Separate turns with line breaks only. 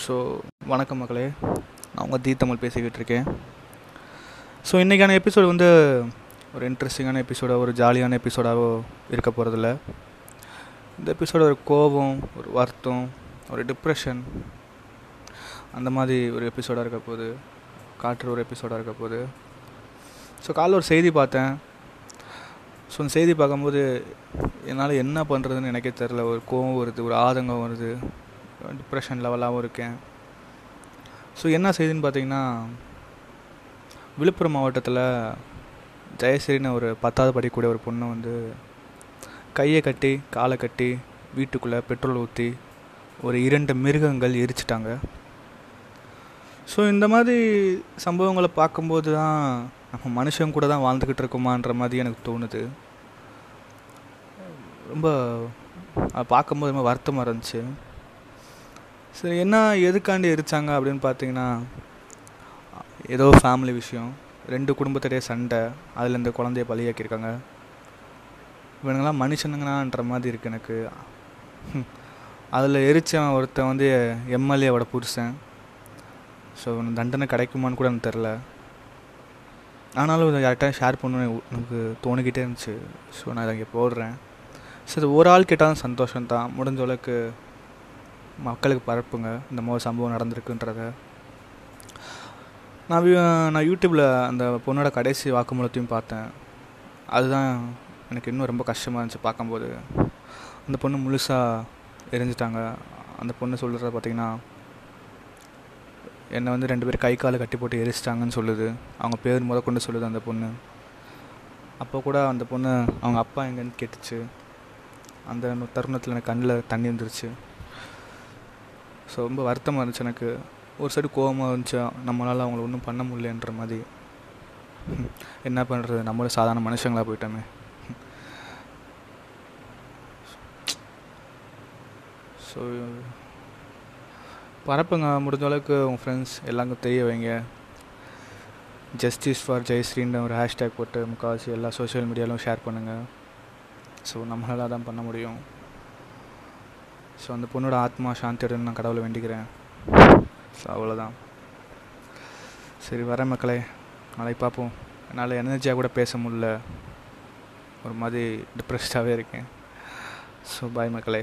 So வணக்கம் மக்களே. நான் உங்கள் தீ தமிழ் பேசிக்கிட்டு இருக்கேன் ஸோ இன்றைக்கான எபிசோடு வந்து ஒரு இன்ட்ரெஸ்டிங்கான எபிசோடாக ஒரு ஜாலியான எபிசோடாகவோ இருக்க போகிறதில்ல இந்த எபிசோட ஒரு கோபம் ஒரு வருத்தம் ஒரு டிப்ரெஷன் அந்த மாதிரி ஒரு எபிசோடாக இருக்க போகுது. காட்டுற ஒரு எபிசோடாக இருக்க போகுது. ஸோ காலைல ஒரு செய்தி பார்த்தேன். ஸோ அந்த செய்தி பார்க்கும்போது என்னால் என்ன பண்ணுறதுன்னு எனக்கே தெரில ஒரு கோவம் வருது ஒரு ஆதங்கம் வருது. டிப்ரெஷன் லெவலாகவும் இருக்கேன். ஸோ என்ன செய்தின்னு பார்த்தீங்கன்னா விழுப்புரம் மாவட்டத்தில் ஜெயஸ்ரீன்னு ஒரு பத்தாவது படிக்கக்கூடிய ஒரு பொண்ணு வந்து கையை கட்டி காலை கட்டி வீட்டுக்குள்ளே பெட்ரோல் ஊற்றி ஒரு இரண்டு மிருகங்கள் எரிச்சிட்டாங்க. ஸோ இந்த மாதிரி சம்பவங்களை பார்க்கும்போது தான் நம்ம மனுஷன் கூட தான் வாழ்ந்துக்கிட்டு இருக்கோமான்ற மாதிரி எனக்கு தோணுது. ரொம்ப அதை பார்க்கும்போது ரொம்ப வருத்தமாக இருந்துச்சு. சரி என்ன எதுக்காண்டி எரிச்சாங்க அப்படின்னு பார்த்தீங்கன்னா ஏதோ ஃபேமிலி விஷயம். ரெண்டு குடும்பத்திடையே சண்டை. அதில் இந்த குழந்தைய பலியாக்கியிருக்காங்க. இவனுங்களாம் மனுஷனுங்கண்ணான்ற மாதிரி இருக்கு எனக்கு. அதில் எரிச்சவன் ஒருத்தன் வந்து எம்எல்ஏவோட புருஷன். ஸோ தண்டனை கிடைக்குமான்னு கூட எனக்கு தெரில ஆனாலும் இதை யார்கிட்ட ஷேர் பண்ணணும்னு எனக்கு தோணிக்கிட்டே இருந்துச்சு. ஸோ நான் இதை இங்கே போடுறேன். சரி ஒரு ஆள் கேட்டாலும் சந்தோஷம் தான் முடிஞ்ச அளவுக்கு மக்களுக்கு பரப்புங்க இந்த மாதிரி சம்பவம் நடந்திருக்குன்றத. நான் நான் யூடியூப்பில் அந்த பொண்ணோட கடைசி வாக்குமூலத்தையும் பார்த்தேன். அதுதான் எனக்கு இன்னும் ரொம்ப கஷ்டமாக இருந்துச்சு பார்க்கும்போது. அந்த பொண்ணு முழுசாக எரிஞ்சிட்டாங்க. அந்த பொண்ணு சொல்கிறத பார்த்திங்கன்னா என்னை வந்து ரெண்டு பேரும் கை காலை கட்டி போட்டு எரிச்சிட்டாங்கன்னு சொல்லுது. அவங்க பேர் முத கொண்டு சொல்லுது அந்த பொண்ணு. அப்போ கூட அந்த பொண்ணு அவங்க அப்பா எங்கேன்னு கேட்டுச்சு. அந்த தருணத்தில் எனக்கு கண்ணில் தண்ணி வந்துருச்சு. ஸோ ரொம்ப வருத்தமாக இருந்துச்சு எனக்கு. ஒரு சைடு கோவமாக இருந்துச்சு. நம்மளால் அவங்கள ஒன்றும் பண்ண முடியலன்ற மாதிரி. என்ன பண்ணுறது நம்மளும் சாதாரண மனுஷங்களாக போயிட்டோமே. ஸோ பரப்புங்க. முடிஞ்ச அளவுக்கு உங்கள் ஃப்ரெண்ட்ஸ் எல்லாருக்கும் தெரிய வைங்க. ஜஸ்டிஸ் ஃபார் ஜெயஸ்ரீன்ற ஒரு ஹேஷ்டேக் போட்டு முக்கால்வாசி எல்லா சோஷியல் மீடியாலும் ஷேர் பண்ணுங்கள் ஸோ நம்மளால் தான் பண்ண முடியும். ஸோ அந்த பொண்ணோட ஆத்மா சாந்தி அடையணும்னு நான் கடவுளை வேண்டிக்கிறேன். ஸோ அவ்வளோதான் சரி வர மக்களே நாளைக்கு பார்ப்போம். என்னால் எனர்ஜியாக கூட பேச முடில ஒரு மாதிரி டிப்ரெஸ்டாகவே இருக்கேன். ஸோ பாய் மக்களே.